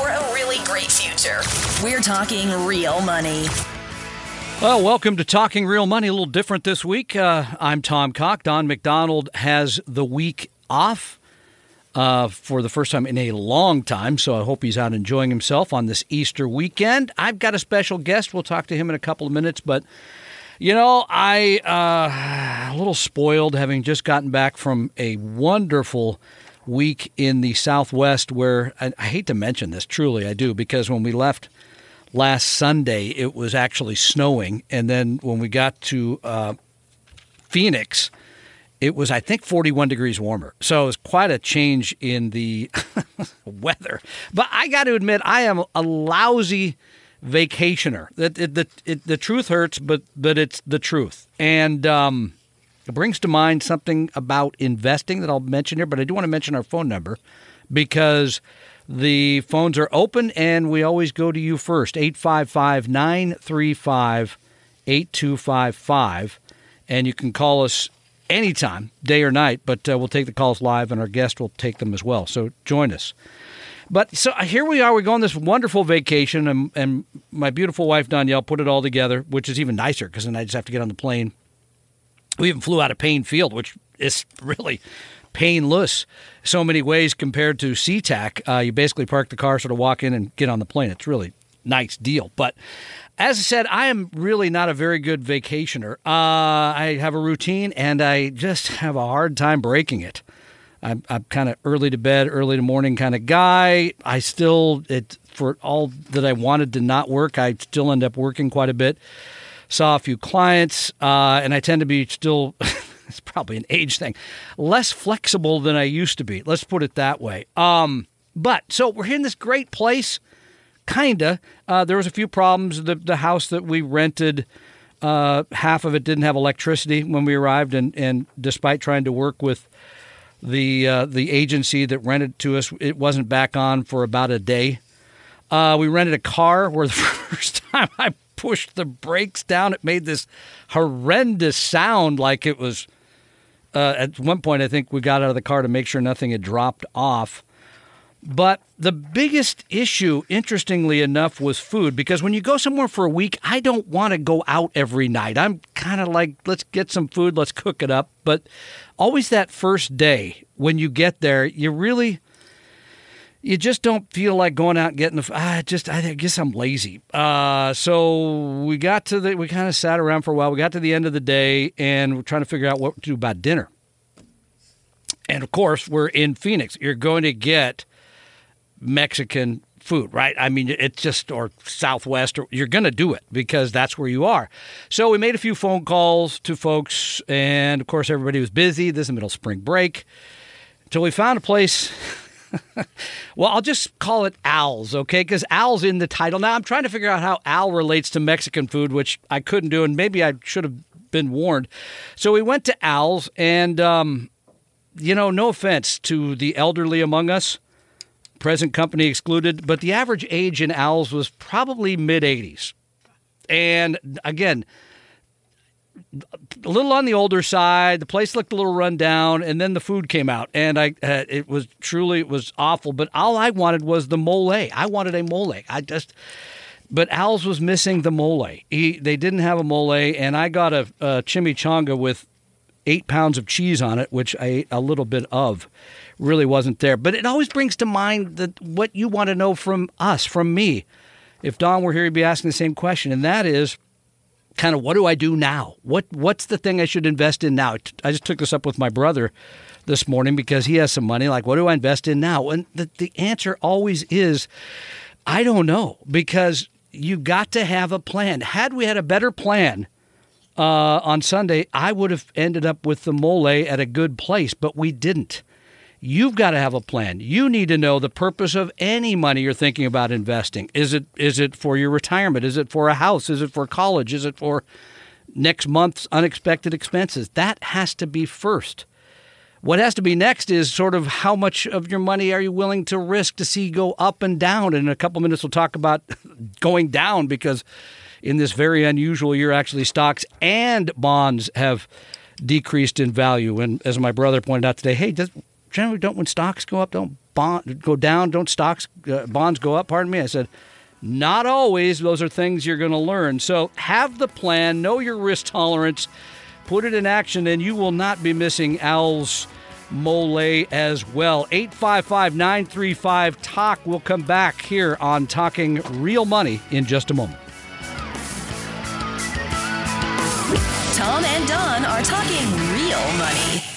For a really great future. We're talking real money. Well, welcome to Talking Real Money. A little different this week. Uh, I'm Tom Cock. Don McDonald has the week off uh, for the first time in a long time, so I hope he's out enjoying himself on this Easter weekend. I've got a special guest. We'll talk to him in a couple of minutes, but you know, I uh, a little spoiled having just gotten back from a wonderful week in the Southwest where I, I, hate to mention this, truly I do, because when we left last Sunday, it was actually snowing. And then when we got to uh, Phoenix, it was, I think, 41 degrees warmer. So it was quite a change in the weather. But I got to admit, I am a lousy vacationer. The, the, it, the truth hurts, but, but it's the truth. And, um, it brings to mind something about investing that I'll mention here, but I do want to mention our phone number because the phones are open and we always go to you first 855 935 8255. And you can call us anytime, day or night, but uh, we'll take the calls live and our guest will take them as well. So join us. But so uh, here we are. We go on this wonderful vacation, and, and my beautiful wife Danielle put it all together, which is even nicer because then I just have to get on the plane we even flew out of Paine Field, which is really painless so many ways compared to SeaTac. Uh, you basically park the car, sort of walk in and get on the plane. It's really nice deal. But as I said, I am really not a very good vacationer. Uh, I have a routine and I just have a hard time breaking it. I'm, I'm kind of early to bed, early to morning kind of guy. I still, it for all that I wanted to not work, I still end up working quite a bit saw a few clients, uh, and I tend to be still. it's probably an age thing, less flexible than I used to be. Let's put it that way. Um, but so we're in this great place, kinda. Uh, there was a few problems. The the house that we rented. Uh, half of it didn't have electricity when we arrived, and, and despite trying to work with the uh, the agency that rented to us, it wasn't back on for about a day. Uh, we rented a car where the first time I pushed the brakes down, it made this horrendous sound like it was. Uh, at one point, I think we got out of the car to make sure nothing had dropped off. But the biggest issue, interestingly enough, was food because when you go somewhere for a week, I don't want to go out every night. I'm kind of like, let's get some food, let's cook it up. But always that first day when you get there, you really you just don't feel like going out and getting the. I just I guess I'm lazy. Uh, so we got to the we kind of sat around for a while. We got to the end of the day and we're trying to figure out what to do about dinner. And of course, we're in Phoenix. You're going to get Mexican food, right? I mean, it's just or Southwest, or you're going to do it because that's where you are. So we made a few phone calls to folks, and of course, everybody was busy. This is the middle spring break, until we found a place well, I'll just call it Al's, okay? Because Al's in the title. Now, I'm trying to figure out how Al relates to Mexican food, which I couldn't do, and maybe I should have been warned. So we went to Al's, and, um, you know, no offense to the elderly among us, present company excluded, but the average age in Al's was probably mid 80s. And again, a little on the older side. The place looked a little run down, and then the food came out, and I uh, it was truly it was awful. But all I wanted was the mole. I wanted a mole. I just. But Al's was missing the mole. He, they didn't have a mole, and I got a, a chimichanga with eight pounds of cheese on it, which I ate a little bit of. Really wasn't there. But it always brings to mind that what you want to know from us, from me. If Don were here, he'd be asking the same question, and that is kind of what do I do now? What what's the thing I should invest in now? I just took this up with my brother this morning because he has some money. Like, what do I invest in now? And the, the answer always is, I don't know, because you got to have a plan. Had we had a better plan uh, on Sunday, I would have ended up with the mole at a good place, but we didn't. You've got to have a plan. You need to know the purpose of any money you're thinking about investing. Is it is it for your retirement? Is it for a house? Is it for college? Is it for next month's unexpected expenses? That has to be first. What has to be next is sort of how much of your money are you willing to risk to see go up and down. And in a couple minutes, we'll talk about going down because in this very unusual year, actually, stocks and bonds have decreased in value. And as my brother pointed out today, hey, generally don't when stocks go up, don't bond go down, don't stocks uh, bonds go up? Pardon me. I said, not always. Those are things you're going to learn. So have the plan, know your risk tolerance Put it in action, and you will not be missing Al's mole as well. 855 935 Talk. We'll come back here on Talking Real Money in just a moment. Tom and Don are talking real money.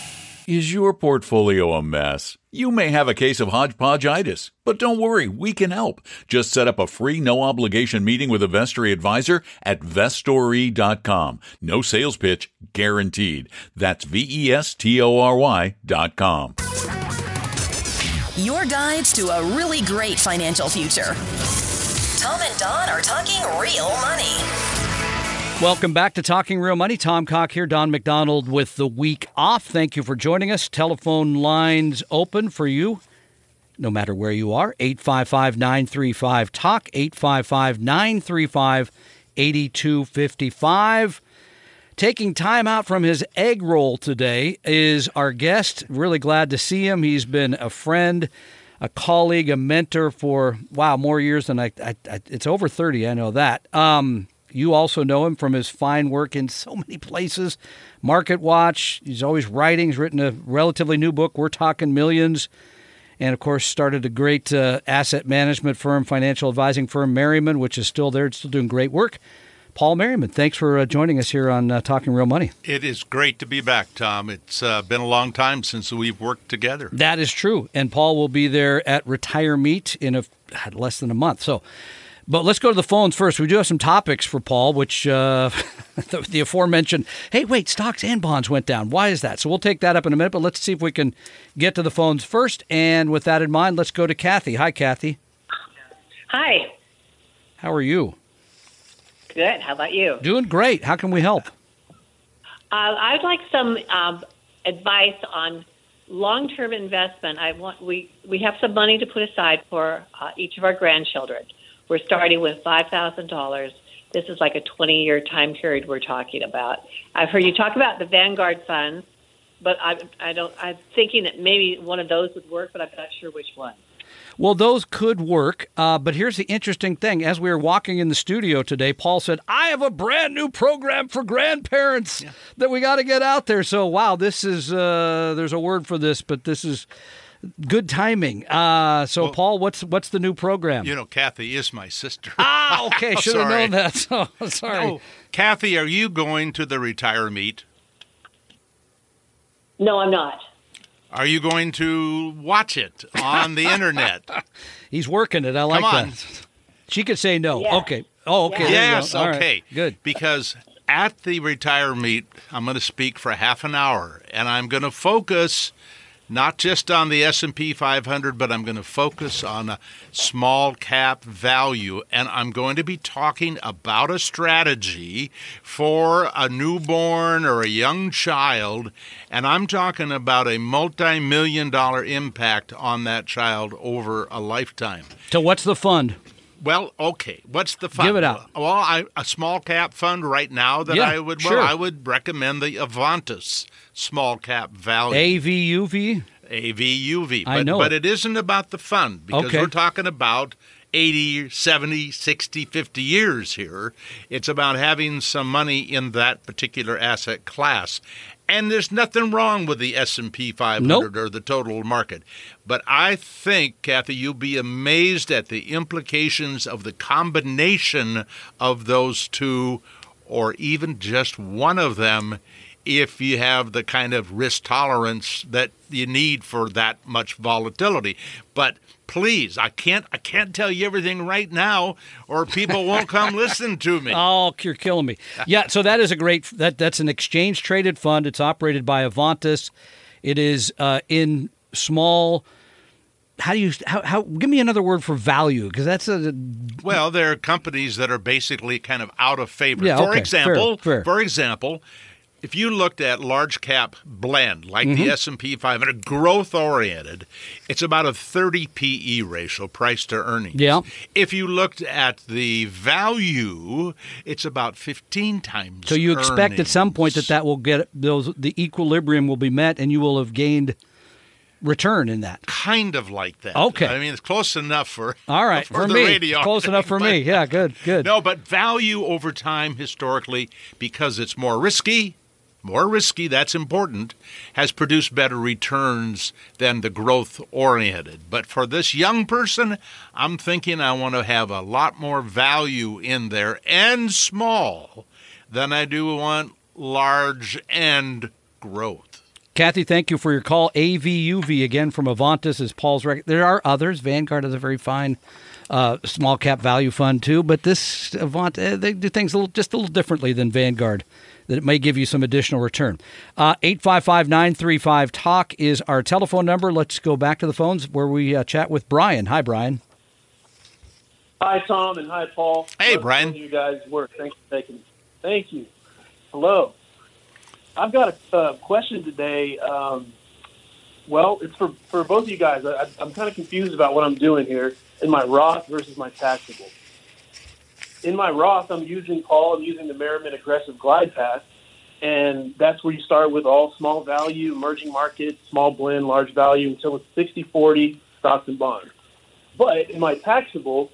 Is your portfolio a mess? You may have a case of hodgepodgeitis, but don't worry, we can help. Just set up a free, no obligation meeting with a Vestory advisor at vestory.com. No sales pitch guaranteed. That's V E S T O R Y.com. Your guides to a really great financial future. Tom and Don are talking real money. Welcome back to Talking Real Money. Tom Cock here, Don McDonald with the week off. Thank you for joining us. Telephone lines open for you, no matter where you are. 855 935 Talk, 855 935 8255. Taking time out from his egg roll today is our guest. Really glad to see him. He's been a friend, a colleague, a mentor for, wow, more years than I, I, I it's over 30, I know that. Um, you also know him from his fine work in so many places. Market Watch, he's always writing. He's written a relatively new book, We're Talking Millions. And of course, started a great uh, asset management firm, financial advising firm, Merriman, which is still there, still doing great work. Paul Merriman, thanks for uh, joining us here on uh, Talking Real Money. It is great to be back, Tom. It's uh, been a long time since we've worked together. That is true. And Paul will be there at Retire Meet in a, less than a month. So but let's go to the phones first. We do have some topics for Paul, which uh, the, the, aforementioned, hey, wait, stocks and bonds went down. Why is that? So we'll take that up in a minute, but let's see if we can get to the phones first. And with that in mind, let's go to Kathy. Hi, Kathy. Hi. How are you? Good. How about you? Doing great. How can we help? Uh, I'd like some um, advice on long-term investment. I want we we have some money to put aside for uh, each of our grandchildren. We're starting with $5,000. This is like a 20 year time period we're talking about. I've heard you talk about the Vanguard funds, but I, I don't, I'm thinking that maybe one of those would work, but I'm not sure which one. Well, those could work, uh, but here's the interesting thing. As we were walking in the studio today, Paul said, I have a brand new program for grandparents yeah. that we got to get out there. So, wow, this is, uh, there's a word for this, but this is good timing. Uh, so, well, Paul, what's what's the new program? You know, Kathy is my sister. Ah, okay, should have known that. So, sorry, no. Kathy. Are you going to the retire meet? No, I'm not. Are you going to watch it on the internet? He's working it. I like that. She could say no. Yeah. Okay. Oh, okay. Yeah. Yes. Okay. Right. Good. Because at the retire meet, I'm going to speak for half an hour, and I'm going to focus not just on the S&P 500 but I'm going to focus on a small cap value and I'm going to be talking about a strategy for a newborn or a young child and I'm talking about a multi-million dollar impact on that child over a lifetime. So what's the fund? Well, okay. What's the fund? Give it out. Well, I, a small cap fund right now that yeah, I would sure. I would recommend the Avantis small cap value. AVUV? AVUV. But, I know. But it isn't about the fund because okay. we're talking about 80, 70, 60, 50 years here. It's about having some money in that particular asset class. And there's nothing wrong with the S&P 500 nope. or the total market. But I think, Kathy, you'll be amazed at the implications of the combination of those two or even just one of them if you have the kind of risk tolerance that you need for that much volatility. But please, I can't I can't tell you everything right now, or people won't come listen to me. Oh, you're killing me. Yeah, so that is a great that that's an exchange traded fund. It's operated by Avantis. It is uh, in small. How do you how, how give me another word for value because that's a Well, there are companies that are basically kind of out of favor. Yeah, for okay, example, fair, fair. for example, if you looked at large cap blend like Mm-hmm. the S&P 500 growth oriented, it's about a 30 PE ratio, price to earnings. Yeah. If you looked at the value, it's about 15 times. so you expect at some point that that will get those the equilibrium will be met and you will have gained return in that. kind of like that. Okay. I mean, it's close enough for All right, for, for, me, radio. close enough for me. Yeah, good, good. No, but value over time historically, because it's more risky, more risky, that's important, has produced better returns than the growth oriented. But for this young person, I'm thinking I want to have a lot more value in there and small than I do want large and growth. Kathy, thank you for your call. AVUV again from Avantis is Paul's rec- There are others. Vanguard is a very fine uh, small cap value fund too, but this Avant uh, they do things a little, just a little differently than Vanguard. That it may give you some additional return. Uh, Eight five five nine three five talk is our telephone number. Let's go back to the phones where we uh, chat with Brian. Hi, Brian. Hi, Tom, and hi, Paul. Hey, Love Brian. doing You guys work. Thanks for taking. Thank you. Hello. I've got a uh, question today. Um, well, it's for, for both of you guys. I, I'm kind of confused about what I'm doing here in my Roth versus my taxable. In my Roth, I'm using Paul. I'm using the Merriman Aggressive Glide Path, and that's where you start with all small value, emerging markets, small blend, large value until it's 60-40 stocks and bonds. But in my taxable,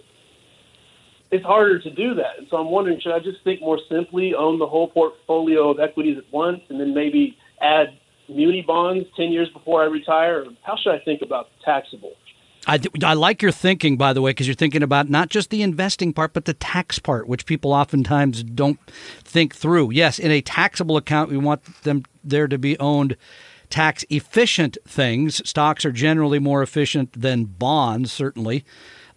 it's harder to do that. And so I'm wondering, should I just think more simply, own the whole portfolio of equities at once, and then maybe add muni bonds 10 years before I retire? How should I think about taxable? I, I like your thinking, by the way, because you're thinking about not just the investing part, but the tax part, which people oftentimes don't think through. Yes, in a taxable account, we want them there to be owned tax efficient things. Stocks are generally more efficient than bonds, certainly.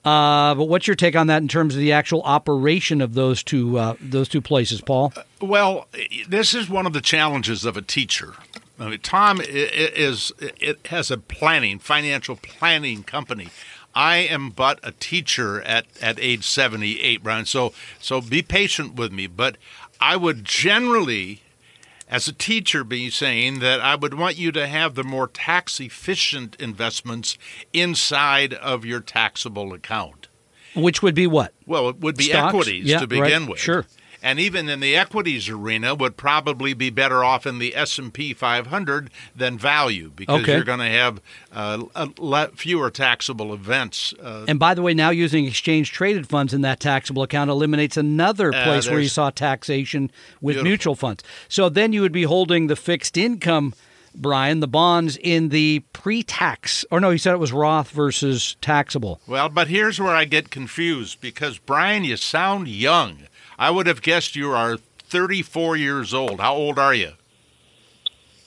Uh, but what's your take on that in terms of the actual operation of those two uh, those two places, Paul? Well, this is one of the challenges of a teacher. I mean, Tom is it has a planning, financial planning company. I am but a teacher at, at age 78, Brian. So so be patient with me. But I would generally, as a teacher, be saying that I would want you to have the more tax efficient investments inside of your taxable account. Which would be what? Well, it would be Stocks? equities Yeah, to begin right. with. Sure. And even in the equities arena, would probably be better off in the S and P 500 than value because Okay. you're going to have uh, fewer taxable events. Uh, And by the way, now using exchange traded funds in that taxable account eliminates another Uh, place where you saw taxation with Beautiful. mutual funds. So then you would be holding the fixed income, Brian, the bonds in the pre tax. Or no, you said it was Roth versus taxable. well, but here's where I get confused because Brian, you sound young. I would have guessed you are 34 years old. How old are you?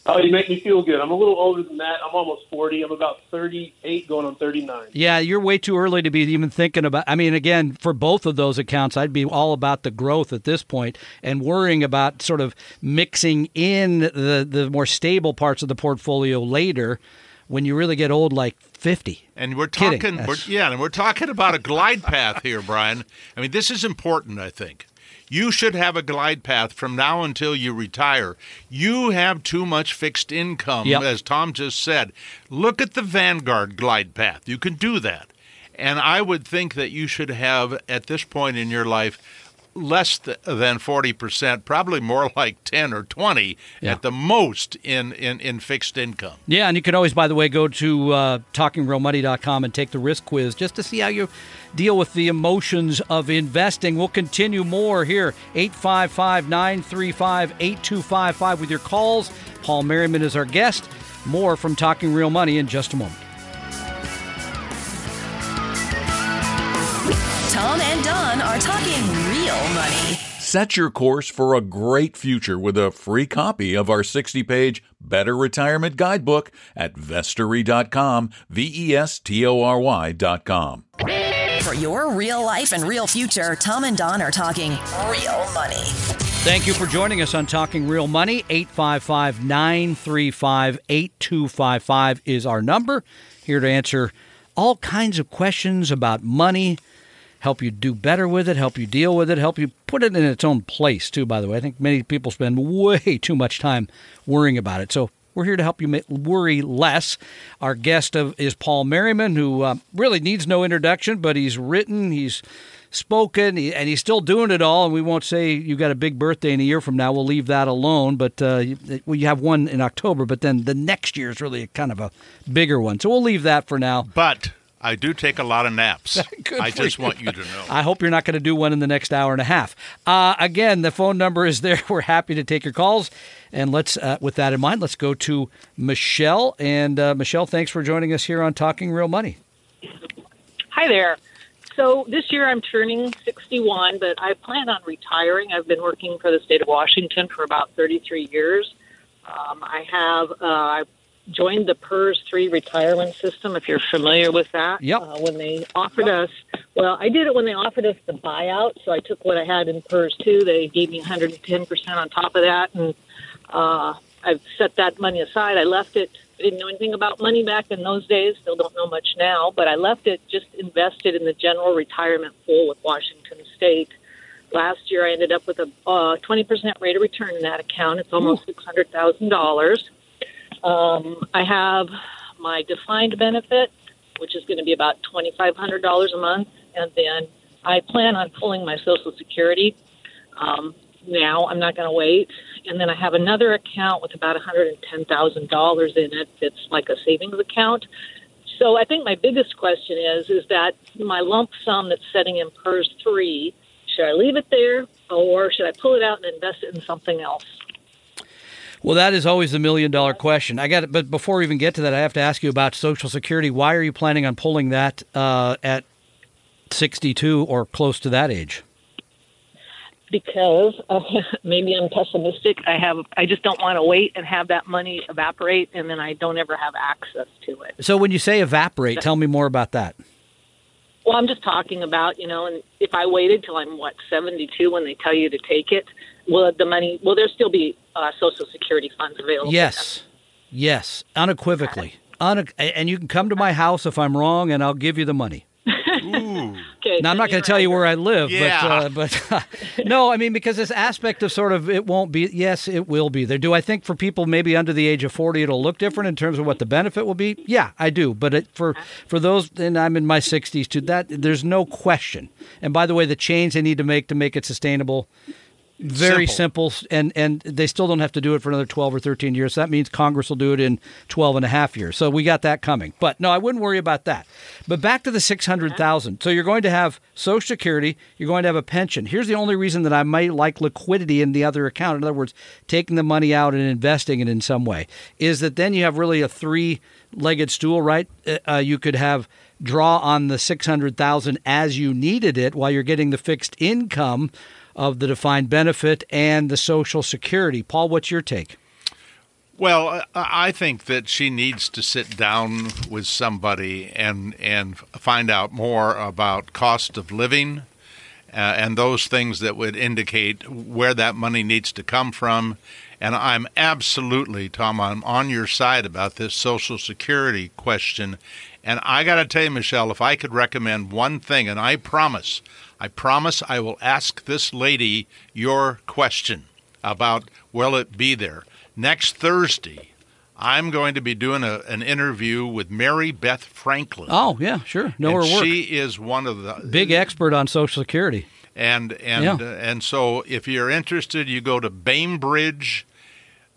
Oh, you make me feel good. I'm a little older than that. I'm almost 40. I'm about 38 going on 39. Yeah, you're way too early to be even thinking about. I mean, again, for both of those accounts, I'd be all about the growth at this point and worrying about sort of mixing in the the more stable parts of the portfolio later when you really get old, like fifty. And we're talking, we're, yeah, and we're talking about a glide path here, Brian. I mean, this is important. I think you should have a glide path from now until you retire. You have too much fixed income, Yep. as Tom just said. Look at the Vanguard glide path. You can do that, and I would think that you should have at this point in your life less th- than 40%, probably more like 10 or 20 Yeah. at the most in, in, in fixed income. Yeah, and you can always, by the way, go to uh, talkingrealmoney.com and take the risk quiz just to see how you deal with the emotions of investing. We'll continue more here. 855 935 8255 with your calls. Paul Merriman is our guest. More from Talking Real Money in just a moment. Tom and Don are talking real money. Set your course for a great future with a free copy of our 60 page Better Retirement Guidebook at vestory.com, V E S T O R Y.com. For your real life and real future, Tom and Don are talking real money. Thank you for joining us on Talking Real Money. 855 935 8255 is our number. Here to answer all kinds of questions about money, help you do better with it, help you deal with it, help you put it in its own place, too, by the way. I think many people spend way too much time worrying about it. So we're here to help you worry less. Our guest of, is Paul Merriman, who uh, really needs no introduction, but he's written, he's spoken, and he's still doing it all. And we won't say you got a big birthday in a year from now. We'll leave that alone. But uh, well, you have one in October, but then the next year is really kind of a bigger one. So we'll leave that for now. But I do take a lot of naps. Good I just you. want you to know. I hope you're not going to do one in the next hour and a half. Uh, again, the phone number is there. We're happy to take your calls. And let's, uh, with that in mind, let's go to Michelle. And uh, Michelle, thanks for joining us here on Talking Real Money. Hi there. So this year I'm turning 61, but I plan on retiring. I've been working for the state of Washington for about 33 years. Um, I have uh, I joined the PERS 3 retirement system, if you're familiar with that. Yep. Uh, when they offered us, well, I did it when they offered us the buyout. So I took what I had in PERS 2. They gave me 110% on top of that. And uh, I've set that money aside. I left it. I didn't know anything about money back in those days. Still don't know much now. But I left it just invested in the general retirement pool with Washington State. Last year, I ended up with a uh, 20% rate of return in that account. It's almost $600,000. Um, I have my defined benefit, which is going to be about $2,500 a month. And then I plan on pulling my Social Security. Um, now I'm not going to wait. And then I have another account with about $110,000 in it. It's like a savings account. So I think my biggest question is is that my lump sum that's setting in PERS 3, should I leave it there or should I pull it out and invest it in something else? Well, that is always the million dollar question. I got it, but before we even get to that, I have to ask you about Social Security. Why are you planning on pulling that uh, at 62 or close to that age? because uh, maybe I'm pessimistic. I have I just don't want to wait and have that money evaporate and then I don't ever have access to it. So when you say evaporate, tell me more about that. Well, I'm just talking about, you know, and if I waited till I'm what 72 when they tell you to take it, will the money will there still be uh, social security funds available? Yes. Yes, unequivocally. Une- and you can come to my house if I'm wrong and I'll give you the money. Okay. Now I'm not going to tell you where I live, Yeah. but uh, but no, I mean because this aspect of sort of it won't be. Yes, it will be there. Do I think for people maybe under the age of 40 it'll look different in terms of what the benefit will be? Yeah, I do. But it, for for those, and I'm in my 60s too. That there's no question. And by the way, the change they need to make to make it sustainable. Very simple. and and they still don't have to do it for another 12 or 13 years. So that means Congress will do it in 12 and a half years. So we got that coming. But no, I wouldn't worry about that. But back to the 600,000. So you're going to have Social Security, you're going to have a pension. Here's the only reason that I might like liquidity in the other account. In other words, taking the money out and investing it in some way is that then you have really a three-legged stool, right? Uh, uh, you could have draw on the 600,000 as you needed it while you're getting the fixed income of the defined benefit and the social security. Paul, what's your take? Well, I think that she needs to sit down with somebody and and find out more about cost of living uh, and those things that would indicate where that money needs to come from. And I'm absolutely, Tom, I'm on your side about this Social Security question. And I got to tell you, Michelle, if I could recommend one thing, and I promise, I promise I will ask this lady your question about will it be there. Next Thursday, I'm going to be doing a, an interview with Mary Beth Franklin. Oh, yeah, sure. Know her work. She is one of the Big expert on Social Security. and and Yeah. uh, and so if you're interested, you go to Bainbridge.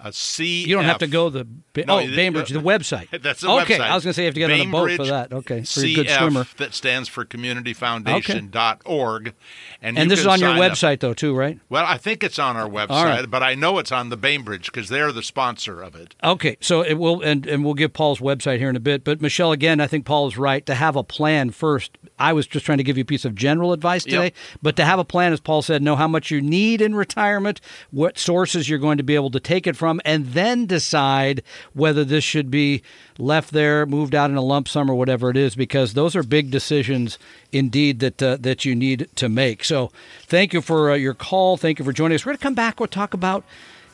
Uh, C. You don't have to go the No, oh Bainbridge, the website. That's the okay. website. I was going to say you have to get on a boat for that. Okay, for a good CF, swimmer. That stands for community foundation CommunityFoundation.org. And, And this is on your sign up. website though, too, right? Well, I think it's on our website, right. but I know it's on the Bainbridge because they're the sponsor of it. Okay, so it will, and, and we'll give Paul's website here in a bit. But Michelle, again, I think Paul is right to have a plan first. I was just trying to give you a piece of general advice today, Yep. but to have a plan, as Paul said, know how much you need in retirement, what sources you're going to be able to take it from. From, and then decide whether this should be left there, moved out in a lump sum, or whatever it is, because those are big decisions indeed that uh, that you need to make. So, thank you for uh, your call. Thank you for joining us. We're going to come back. We'll talk about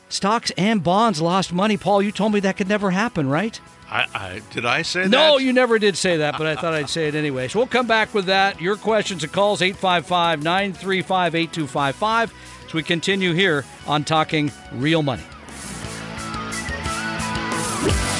stocks and bonds lost money. Paul, you told me that could never happen, right? I, I did I say that? No, you never did say that, but I thought I'd say it anyway. So we'll come back with that. Your questions and calls 855 935 8255 as we continue here on Talking Real Money.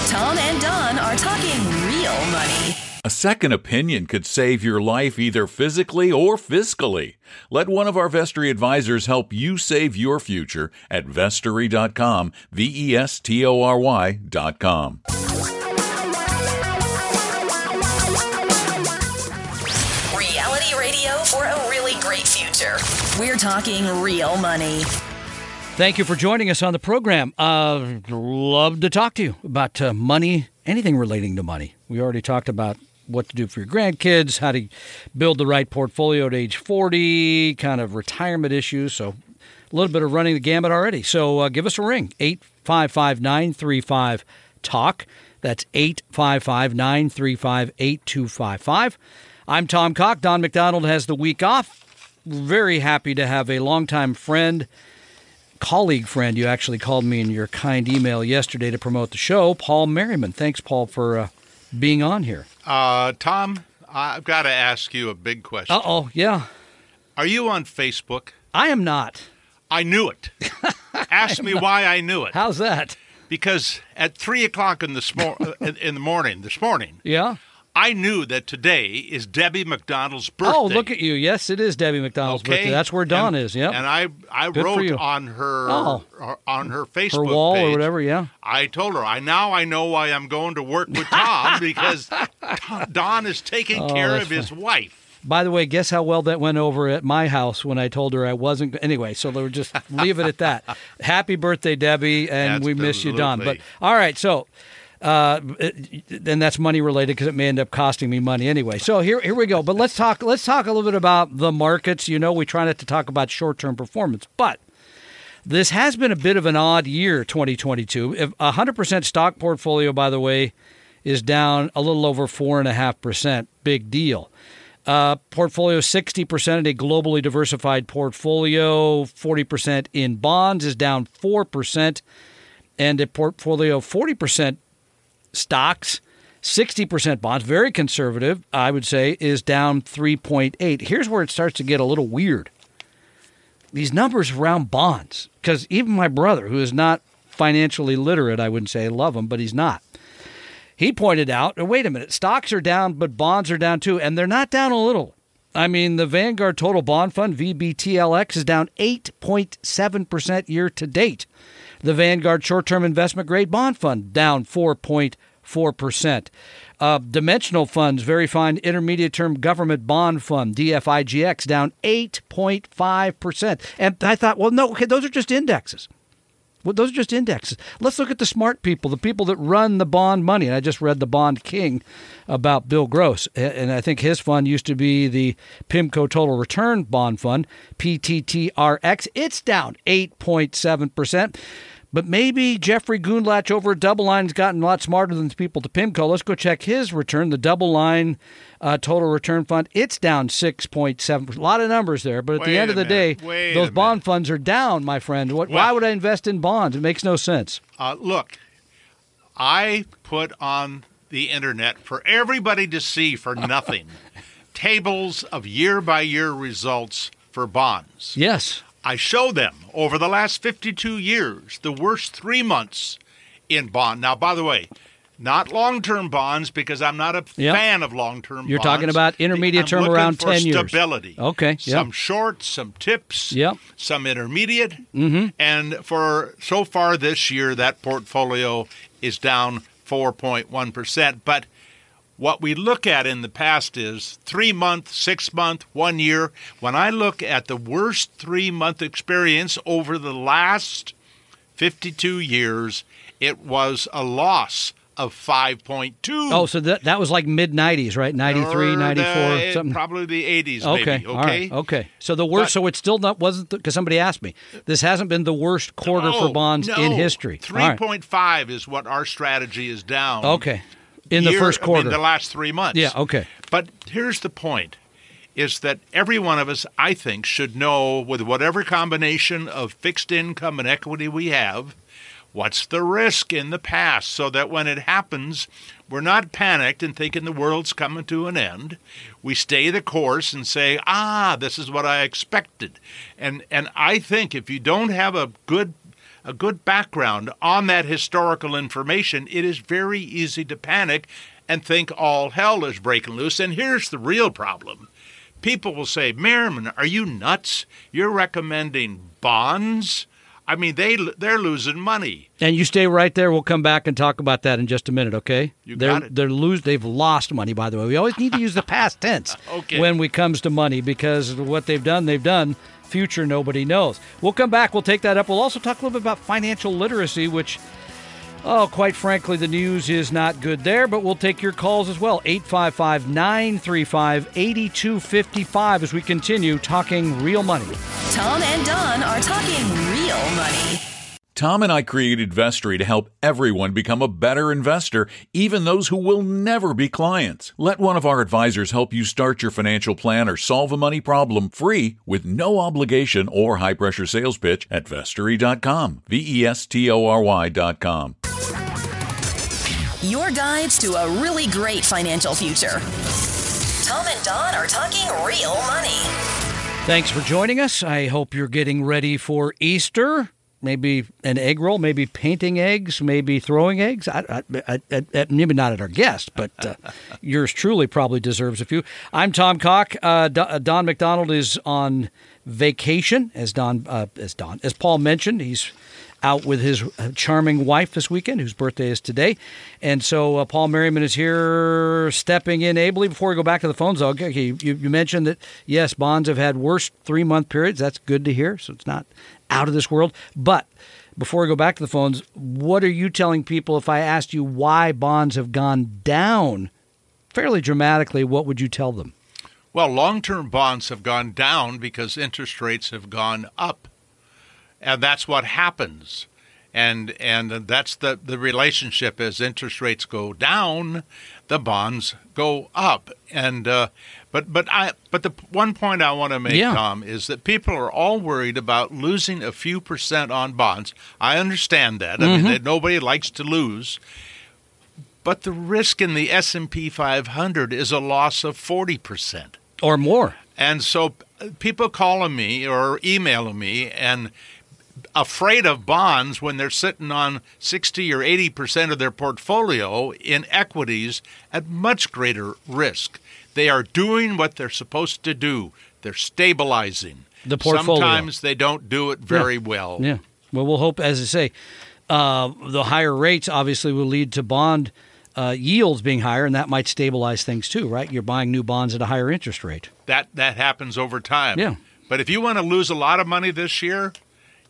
Tom and Don are talking real money. A second opinion could save your life either physically or fiscally. Let one of our Vestory advisors help you save your future at vestory.com, V E S T O R Y.com. Reality radio for a really great future. We're talking real money. Thank you for joining us on the program. Uh, love to talk to you about uh, money, anything relating to money. We already talked about what to do for your grandkids, how to build the right portfolio at age 40, kind of retirement issues. So, a little bit of running the gamut already. So, uh, give us a ring 855 935 TALK. That's 855 935 8255. I'm Tom Cock. Don McDonald has the week off. Very happy to have a longtime friend, colleague friend. You actually called me in your kind email yesterday to promote the show, Paul Merriman. Thanks, Paul, for uh, being on here. Uh, Tom, I've got to ask you a big question. Uh oh, yeah. Are you on Facebook? I am not. I knew it. ask me why I knew it. How's that? Because at three o'clock in the smo- in, in the morning, this morning, Yeah. I knew that today is Debbie McDonald's birthday. Oh, look at you. Yes, it is Debbie McDonald's Okay, birthday. That's where Don and, is. Yep. And I, I Good wrote on her, Oh. on her Facebook Her wall page, or whatever. Yeah. I told her, I now I know why I'm going to work with Tom because Don is taking Oh, care of his wife. By the way, guess how well that went over at my house when I told her I wasn't. Anyway, so we'll just leave it at that. Happy birthday, Debbie, and we miss you, Don. But all right, so. Uh, and that's money related because it may end up costing me money anyway. So here, here we go. But let's talk. Let's talk a little bit about the markets. You know, we try not to talk about short-term performance, but this has been a bit of an odd year, 2022. If a 100% stock portfolio, by the way, is down a little over 4.5%. Big deal. Uh, portfolio 60% in a globally diversified portfolio, 40% in bonds is down 4%, and a portfolio 40% stocks, 60% bonds, very conservative, I would say, is down 3.8. Here's where it starts to get a little weird. These numbers around bonds, because even my brother, who is not financially literate, I wouldn't say I love him, but he's not. He pointed out, "Oh, wait a minute, stocks are down, but bonds are down too, and they're not down a little. I mean, the Vanguard Total Bond Fund, VBTLX, is down 8.7% year to date. The Vanguard Short Term Investment Grade Bond Fund, down 4.4%. Uh, dimensional funds, very fine intermediate term government bond fund, DFIGX, down 8.5%. And I thought, well, no, okay, those are just indexes. Well, those are just indexes. Let's look at the smart people, the people that run the bond money. And I just read the Bond King about Bill Gross, and I think his fund used to be the PIMCO Total Return Bond Fund, PTTRX. It's down 8.7%. But maybe Jeffrey Gundlach over at Double Line's gotten a lot smarter than the people to PIMCO. Let's go check his return. The Double Line uh, Total Return Fund, it's down 6.7%. A lot of numbers there, but at the end of the minute. day, Wait those bond funds are down, my friend. What, why would I invest in bonds? It makes no sense. Uh, look, I put on the internet for everybody to see for nothing tables of year by year results for bonds. Yes. I show them over the last 52 years the worst three months in bond. Now, by the way, not long term bonds because I'm not a Yep. fan of long term You're talking about intermediate I'm term around for 10 years. stability. Okay, yep. Some short, some tips, Yep. some intermediate. Mm-hmm. And for so far this year, that portfolio is down 4.1%. But what we look at in the past is three month, six month, one year. When I look at the worst three month experience over the last 52 years, it was a loss of 5.2. Oh, so that that was like mid 90s, right? 93, Or 94, the- something. Probably the 80s, Okay, maybe. Okay. right, okay. So the worst. But- so it's still not wasn't because somebody asked me. This hasn't been the worst quarter for bonds no. in history. All right. 3.5 is what our strategy is down. Okay, in the year- first I mean, the last three months. yeah. Okay. But here's the point is that every one of us, I think, should know with whatever combination of fixed income and equity we have, what's the risk in the past so that when it happens, we're not panicked and thinking the world's coming to an end. We stay the course and say, ah, this is what I expected. And and I think if you don't have a good a good background on that historical information, it is very easy to panic and think all hell is breaking loose. And here's the real problem. People will say, Merriman, are you nuts? You're recommending bonds? I mean, they they're losing money. And you stay right there. We'll come back and talk about that in just a minute. Okay? You they're, got it. They're lose. They've lost money. By the way, we always need to use the past tense Okay. when we comes to money because what they've done, they've done. Future, nobody knows. We'll come back. We'll take that up. We'll also talk a little bit about financial literacy, which Oh, quite frankly, the news is not good there, but we'll take your calls as well. 855 935 8255 as we continue talking real money. Tom and Don are talking real money. Tom and I created Vestory to help everyone become a better investor, even those who will never be clients. Let one of our advisors help you start your financial plan or solve a money problem free with no obligation or high pressure sales pitch at vestory.com. V E S T O R Y.com. Your guides to a really great financial future. Tom and Don are talking real money. Thanks for joining us. I hope you're getting ready for Easter. Maybe an egg roll, maybe painting eggs, maybe throwing eggs. I, I, I, maybe not at our guest, but uh, yours truly probably deserves a few. I'm Tom Cock. Uh, uh, Don McDonald is on vacation, as Don, uh, as Don, as Paul mentioned. He's out with his uh, charming wife this weekend, whose birthday is today. And so uh, Paul Merriman is here stepping in ably. Before we go back to the phones, though, okay, you, you mentioned that, yes, bonds have had worse three month periods. That's good to hear. So it's not out of this world. But before we go back to the phones, what are you telling people if I asked you why bonds have gone down fairly dramatically? What would you tell them? Well, long term bonds have gone down because interest rates have gone up. And that's what happens. And and that's the, the relationship as interest rates go down, the bonds go up. And uh, but but I but the one point I want to make, Yeah. Tom, is that people are all worried about losing a few percent on bonds. I understand that. I mean, that nobody likes to lose. But the risk in the S&P 500 is a loss of 40%. Or more? And so uh, people calling me or emailing me and afraid of bonds when they're sitting on 60 or 80% of their portfolio in equities at much greater risk. They are doing what they're supposed to do. They're stabilizing. The portfolio. Sometimes they don't do it very well. Yeah. Well, we'll hope, as I say, uh, the higher rates obviously will lead to bond uh, yields being higher, and that might stabilize things too, right? You're buying new bonds at a higher interest rate. That that happens over time. Yeah. But if you want to lose a lot of money this year,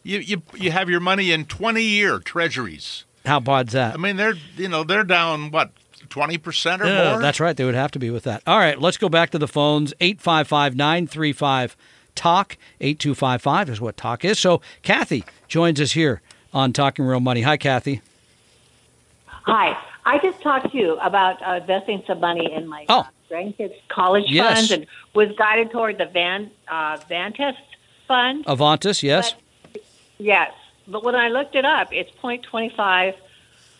you you, you have your money in 20-year treasuries. How bad's that? I mean, they're you know they're down what twenty percent or Yeah, more. that's right. They would have to be with that. All right, let's go back to the phones. 855 935 TALK. 8255 is what TALK is. So, Kathy joins us here on Talking Real Money. Hi, Kathy. Hi. I just talked to you about uh, investing some money in my Oh. uh, grandkids' college Yes. funds and was guided toward the Van uh, Vantest fund. Avantis, yes? Yes, but when I looked it up, it's 0.25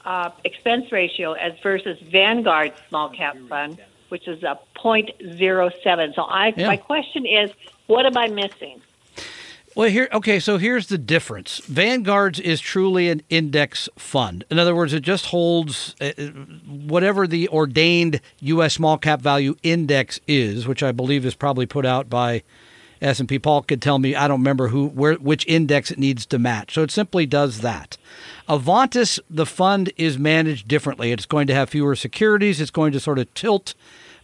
uh, expense ratio as versus Vanguard small cap fund, which is a 0.07. So I, Yeah. my question is, what am I missing? Well, here, okay, so here's the difference. Vanguard's is truly an index fund. In other words, it just holds uh, whatever the ordained U.S. small cap value index is, which I believe is probably put out by S&P. Paul could tell me I don't remember who where which index it needs to match. So it simply does that. Avantis, the fund is managed differently. It's going to have fewer securities. It's going to sort of tilt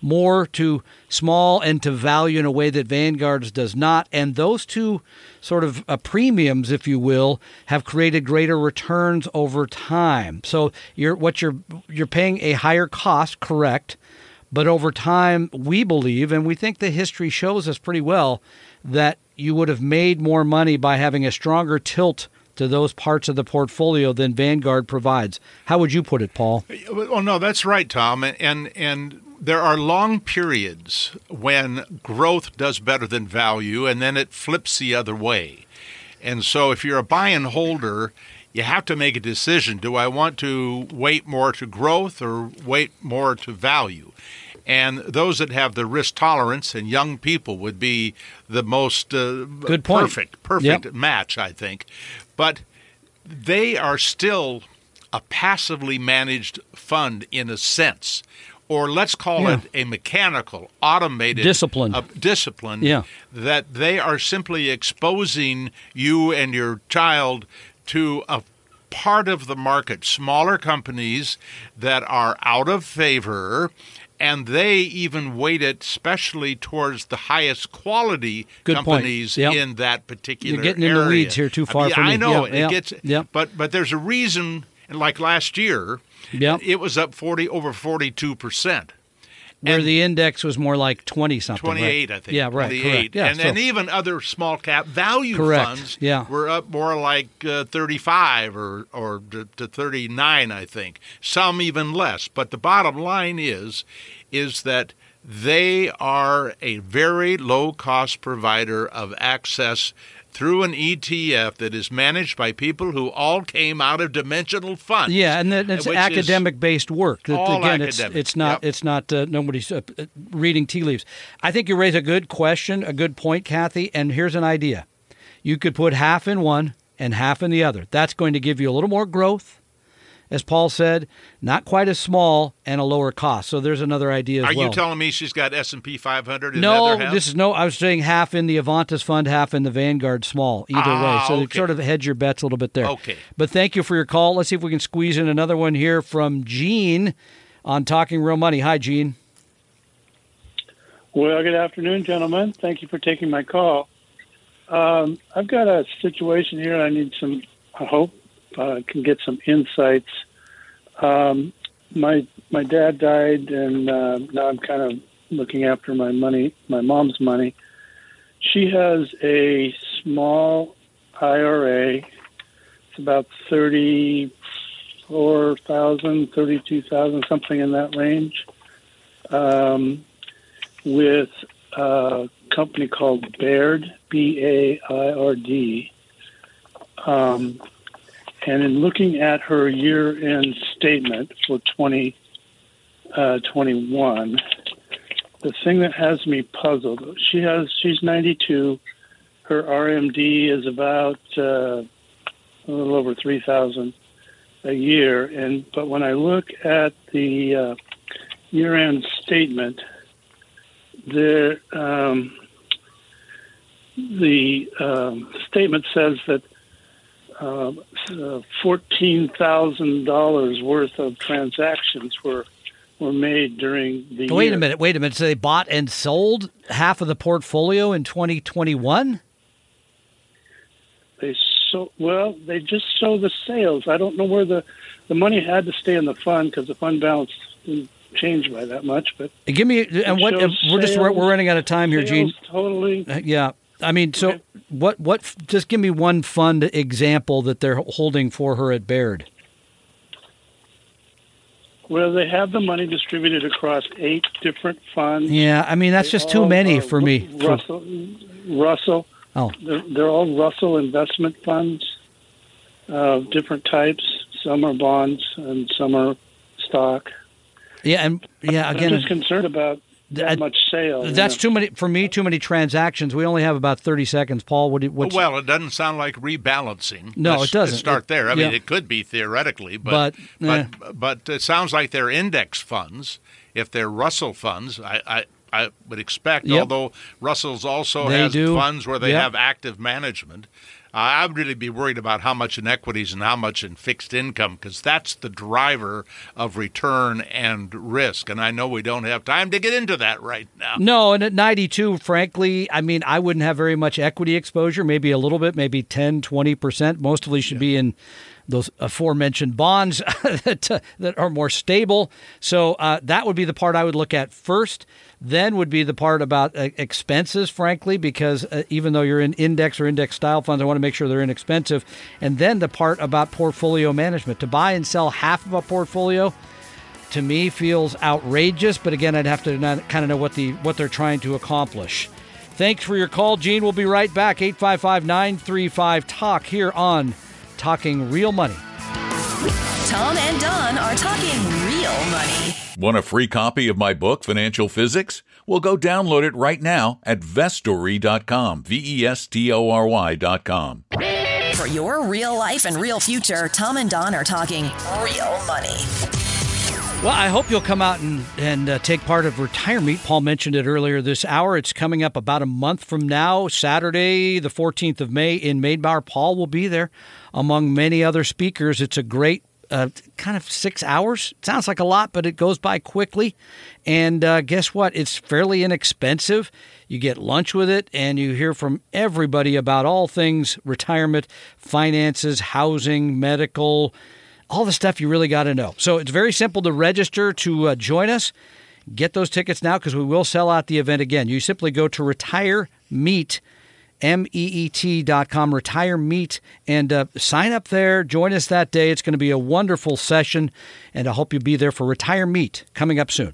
more to small and to value in a way that Vanguard's does not. And those two sort of uh, premiums, if you will, have created greater returns over time. So you're what you're you're paying a higher cost, correct? But over time, we believe, and we think the history shows us pretty well, that you would have made more money by having a stronger tilt to those parts of the portfolio than Vanguard provides. How would you put it, Paul? Well, no, that's right, Tom. And and, there are long periods when growth does better than value, and then it flips the other way. And so, if you're a buy and holder, you have to make a decision. Do I want to weight more to growth or weight more to value? And those that have the risk tolerance and young people would be the most uh, Good point. perfect, perfect Yep. match, I think. But they are still a passively managed fund in a sense. Or let's call Yeah. it a mechanical, automated Discipline. uh, discipline Yeah. that they are simply exposing you and your child to a part of the market, smaller companies that are out of favor, and they even weight it specially towards the highest quality Good companies Yep. in that particular You're getting in the area. weeds here too I far mean, for me. I know Yeah, it gets, yeah. but but there's a reason. Like last year, it was up forty over forty two percent. Where And- the index was more like 20 something. right? 28, I think. Yeah, right. 28. Correct. Yeah, and, so- even other small cap value Correct. funds Yeah. were up more like uh, 35 or, or to, to 39, I think. Some even less. But the bottom line is, is that they are a very low cost provider of access through an ETF that is managed by people who all came out of dimensional funds. Yeah, and then it's academic based work. All again, it's academic. it's not Yep. it's not uh, nobody's uh, reading tea leaves. I think you raise a good question, a good point, Kathy. And here's an idea: you could put half in one and half in the other. That's going to give you a little more growth, as Paul said, not quite as small and a lower cost. So there's another idea as Are well. you telling me she's got S&P 500 in the no, other half? this is no. I was saying half in the Avantis fund, half in the Vanguard small. Either Ah, way, so you okay. sort of hedge your bets a little bit there. Okay. But thank you for your call. Let's see if we can squeeze in another one here from Gene on Talking Real Money. Hi, Gene. Well, good afternoon, gentlemen. Thank you for taking my call. Um, I've got a situation here. I need some. I hope uh, can get some insights. Um, my my dad died, and uh, now I'm kind of looking after my money, my mom's money. She has a small IRA. It's about thirty four thousand, thirty two thousand, something in that range. Um, with a company called Baird, B A I R D. Um, and in looking at her year end statement for 2021, the thing that has me puzzled, she has, she's 92. Her RMD is about uh, a little over 3000 a year. And, but when I look at the uh, year end statement, the um, the um, statement says that uh, fourteen thousand dollars worth of transactions were were made during the. Wait year. a minute. Wait a minute. So they bought and sold half of the portfolio in 2021. They so well. They just show the sales. I don't know where the the money had to stay in the fund because the fund balance didn't change by that much. But Give me and what we're just we're running out of time here, Gene. totally. Uh, Yeah. I mean, so what? What? Just give me one fund example that they're holding for her at Baird. Well, they have the money distributed across eight different funds. Yeah, I mean that's They just too many for me. Ru- Russell, Russell. Oh. They're, they're all Russell investment funds of different types. Some are bonds and some are stock. Yeah, and yeah, again, I'm just concerned about that much sale. that's know. too many for me. Too many transactions. We only have about thirty seconds. Paul, what? What's, well, it doesn't sound like rebalancing. No, Let's- it doesn't. start It- there. I mean, it could be theoretically, but But, but, but it sounds like they're index funds. If they're Russell funds, I, I I would expect. Yep. Although Russell's also They has do. funds where they Yep. have active management. Uh, I would really be worried about how much in equities and how much in fixed income because that's the driver of return and risk. And I know we don't have time to get into that right now. No, and at 92, frankly, I mean, I wouldn't have very much equity exposure, maybe a little bit, maybe 10, 20%. Most of these should be in those aforementioned bonds that, uh, that are more stable. So uh, that would be the part I would look at first. Then would be the part about uh, expenses, frankly, because uh, even though you're in index or index style funds, I want to make sure they're inexpensive. And then the part about portfolio management. To buy and sell half of a portfolio, to me feels outrageous. But again, I'd have to kind of know what the what they're trying to accomplish. Thanks for your call, Gene. We'll be right back. 855 935 Talk here on Talking Real Money. Tom and Don are talking real money. Want a free copy of my book, Financial Physics? Well, go download it right now at vestory.com. V E S T O R Y.com. For your real life and real future, Tom and Don are talking real money. Well, I hope you'll come out and, and uh, take part of Retire Meet. Paul mentioned it earlier this hour. It's coming up about a month from now, Saturday, the 14th of May in Maidbauer. Paul will be there among many other speakers. It's a great uh, kind of six hours. Sounds like a lot, but it goes by quickly. And uh, guess what? It's fairly inexpensive. You get lunch with it, and you hear from everybody about all things retirement, finances, housing, medical all the stuff you really got to know. So it's very simple to register to uh, join us. Get those tickets now because we will sell out the event again. You simply go to retire meet M-E-E-T dot com, retire meet, and uh, sign up there. Join us that day. It's going to be a wonderful session, and I hope you'll be there for Retire Meet coming up soon.